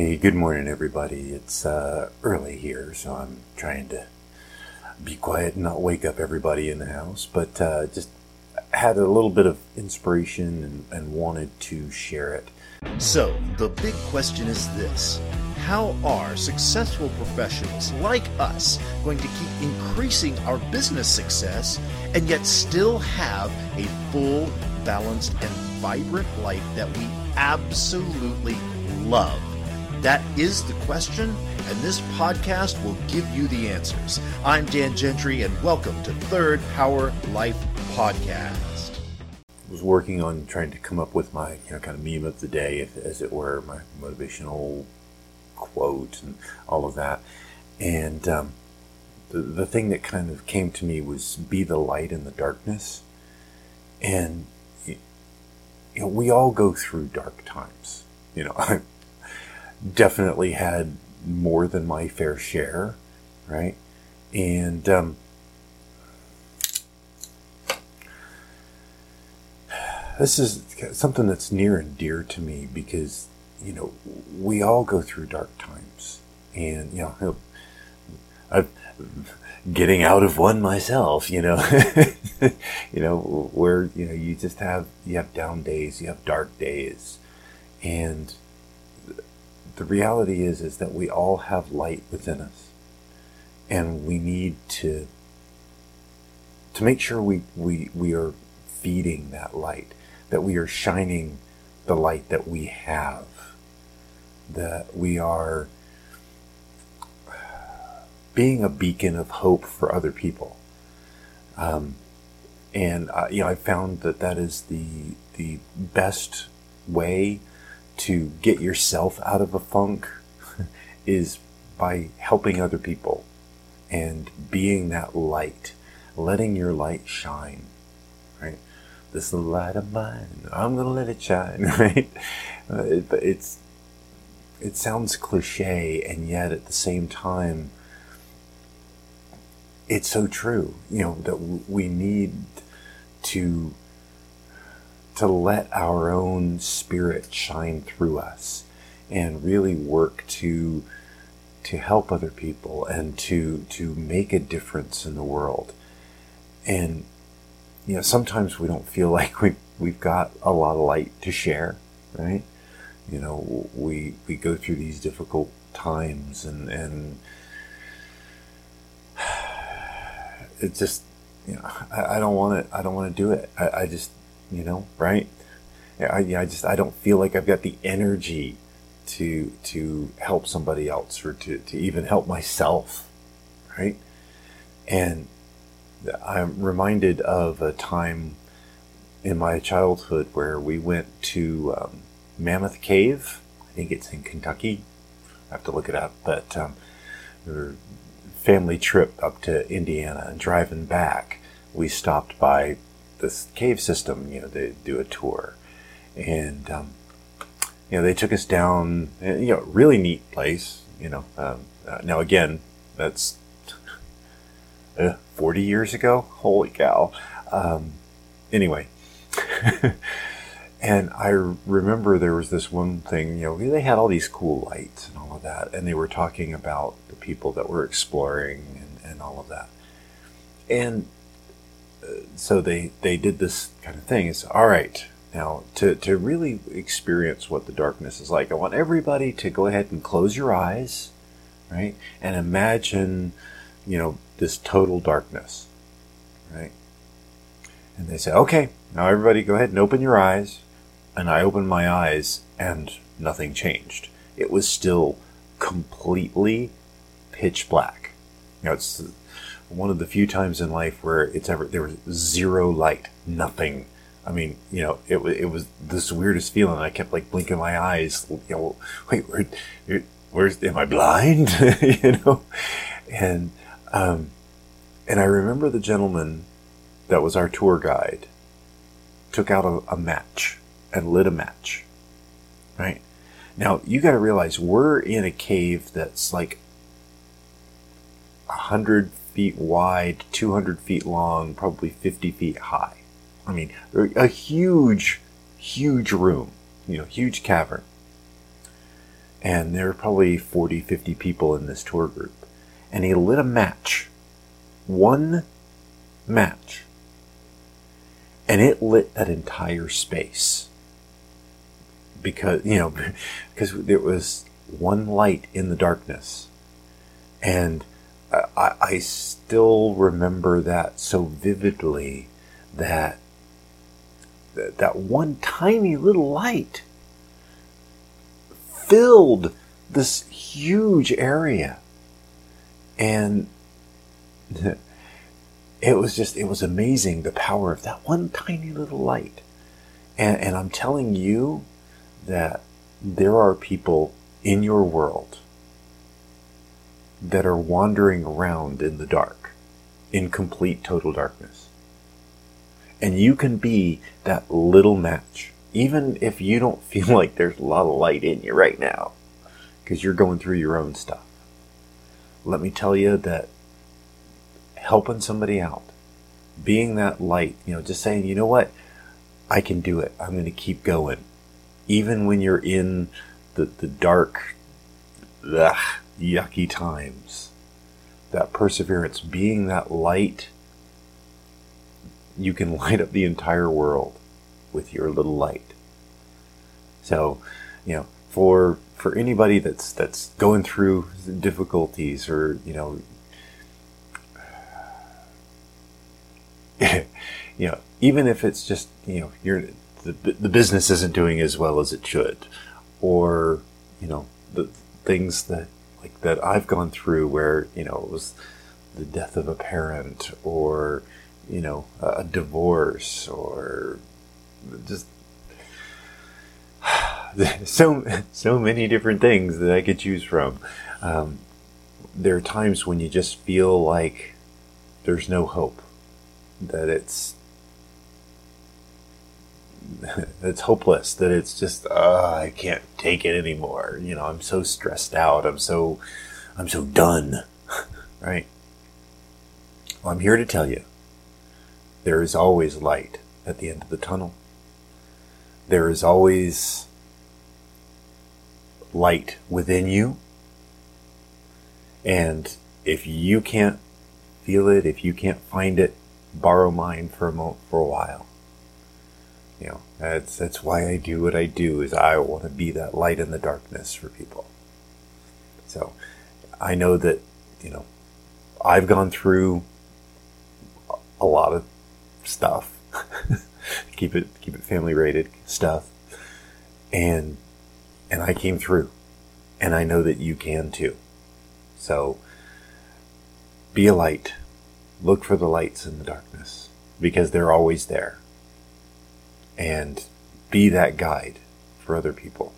Hey, good morning, everybody. It's uh, early here, so I'm trying to be quiet and not wake up everybody in the house. But uh, just had a little bit of inspiration and, and wanted to share it. So, the big question is this How are successful professionals like us going to keep increasing our business success and yet still have a full, balanced, and vibrant life that we absolutely love? That is the question, and this podcast will give you the answers. I'm Dan Gentry, and welcome to Third Power Life Podcast. I was working on trying to come up with my you know kind of meme of the day, as it were, my motivational quote and all of that. And um, the the thing that kind of came to me was "Be the light in the darkness." And you know, we all go through dark times. You know, definitely had more than my fair share, right? And um, this is something that's near and dear to me because you know we all go through dark times, and you know, I'm getting out of one myself. You know, you know where you know you just have you have down days, you have dark days, and the reality is is that we all have light within us. And we need to to make sure we we we are feeding that light that we are shining the light that we have that we are being a beacon of hope for other people. Um, and uh, you know I found that that is the the best way to get yourself out of a funk is by helping other people and being that light, letting your light shine, right? This light of mine, I'm gonna let it shine, right? It, it's it sounds cliche, and yet at the same time, it's so true. You know that we need to to let our own spirit shine through us and really work to to help other people and to to make a difference in the world. And you know, sometimes we don't feel like we we've got a lot of light to share, right? You know, we we go through these difficult times and and it just you know I, I don't want to I don't want to do it. I, I just you know, right? I, I just I don't feel like I've got the energy to to help somebody else or to, to even help myself, right? And I'm reminded of a time in my childhood where we went to um, Mammoth Cave. I think it's in Kentucky. I have to look it up, but um, family trip up to Indiana and driving back, we stopped by this cave system. You know, they do a tour, and um, you know they took us down. You know, really neat place. You know, um, uh, now again, that's uh, forty years ago. Holy cow! Um, anyway. and I remember there was this one thing, you know, they had all these cool lights and all of that, and they were talking about the people that were exploring and, and all of that. And so they they did this kind of thing. It's all right now to to really experience what the darkness is like. I want everybody to go ahead and close your eyes, right, and imagine, you know, this total darkness, right. And they say, okay, now everybody go ahead and open your eyes. And I opened my eyes, and nothing changed. It was still completely pitch black. You know, it's one of the few times in life where it's ever there was zero light, nothing. I mean, you know, it was it was this weirdest feeling. I kept like blinking my eyes. You know, wait, where, where's am I blind? you know, and um, and I remember the gentleman that was our tour guide took out a, a match and lit a match. Right now, you got to realize we're in a cave that's like a hundred feet wide, 200 feet long, probably 50 feet high. I mean, a huge, huge room, you know, huge cavern. and there were probably 40, 50 people in this tour group. And he lit a match. One match. And it lit that entire space. Because, you know, because there was one light in the darkness. And I, I still remember that so vividly that that one tiny little light filled this huge area. And it was just, it was amazing the power of that one tiny little light. And, and I'm telling you that there are people in your world that are wandering around in the dark, in complete total darkness. And you can be that little match, even if you don't feel like there's a lot of light in you right now, because you're going through your own stuff. Let me tell you that helping somebody out, being that light, you know, just saying, you know what, I can do it. I'm going to keep going. Even when you're in the, the dark, ugh, yucky times, that perseverance, being that light, you can light up the entire world with your little light. So, you know, for for anybody that's that's going through difficulties or you know you know even if it's just you know you're the, the business isn't doing as well as it should or you know the things that like that I've gone through where you know it was the death of a parent or you know a divorce or just so so many different things that I could choose from. Um, there are times when you just feel like there's no hope, that it's it's hopeless, that it's just uh, I can't take it anymore. You know, I'm so stressed out. I'm so I'm so done. right? Well, I'm here to tell you there is always light at the end of the tunnel. There is always light within you. And if you can't feel it, if you can't find it, borrow mine for a moment, for a while. You know, that's that's why I do what I do is I want to be that light in the darkness for people. So I know that, you know, I've gone through a lot of stuff. keep it keep it family rated stuff. And and I came through. And I know that you can too. So be a light. Look for the lights in the darkness because they're always there. And be that guide for other people.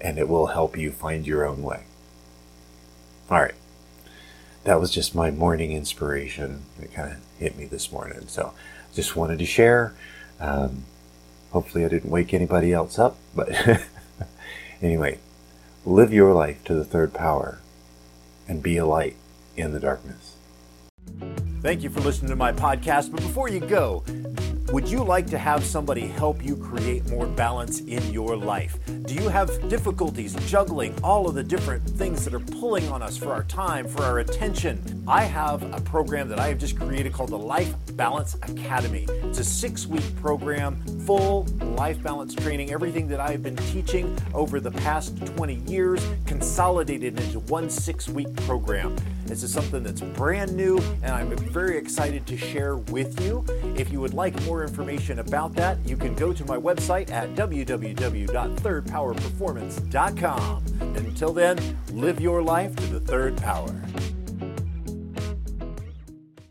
And it will help you find your own way. All right. That was just my morning inspiration. It kind of hit me this morning. So just wanted to share. Um, hopefully, I didn't wake anybody else up, but Anyway, live your life to the third power and be a light in the darkness. Thank you for listening to my podcast. But before you go, would you like to have somebody help you create more balance in your life? Do you have difficulties juggling all of the different things that are pulling on us for our time, for our attention? I have a program that I have just created called the Life Balance Academy. It's a six week program, full life balance training, everything that I've been teaching over the past 20 years, consolidated into one six week program. This is something that's brand new, and I'm very excited to share with you. If you would like more information about that, you can go to my website at www.thirdpowerperformance.com. Until then, live your life to the third power.